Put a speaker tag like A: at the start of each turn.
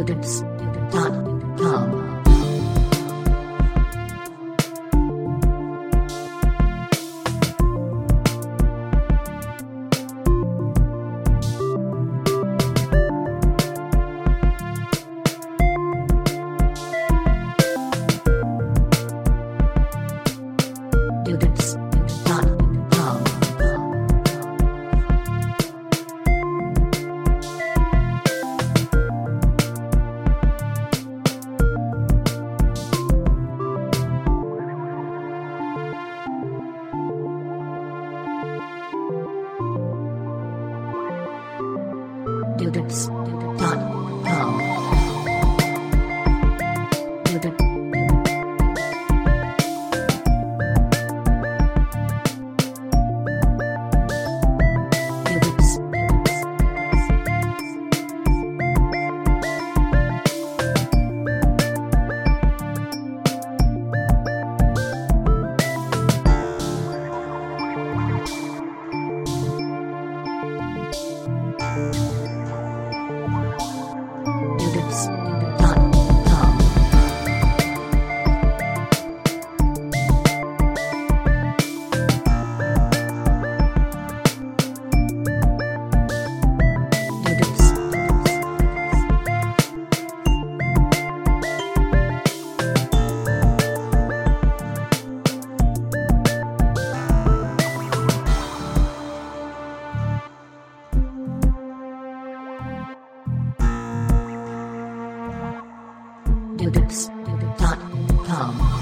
A: Students.com. Students.com. Students.com.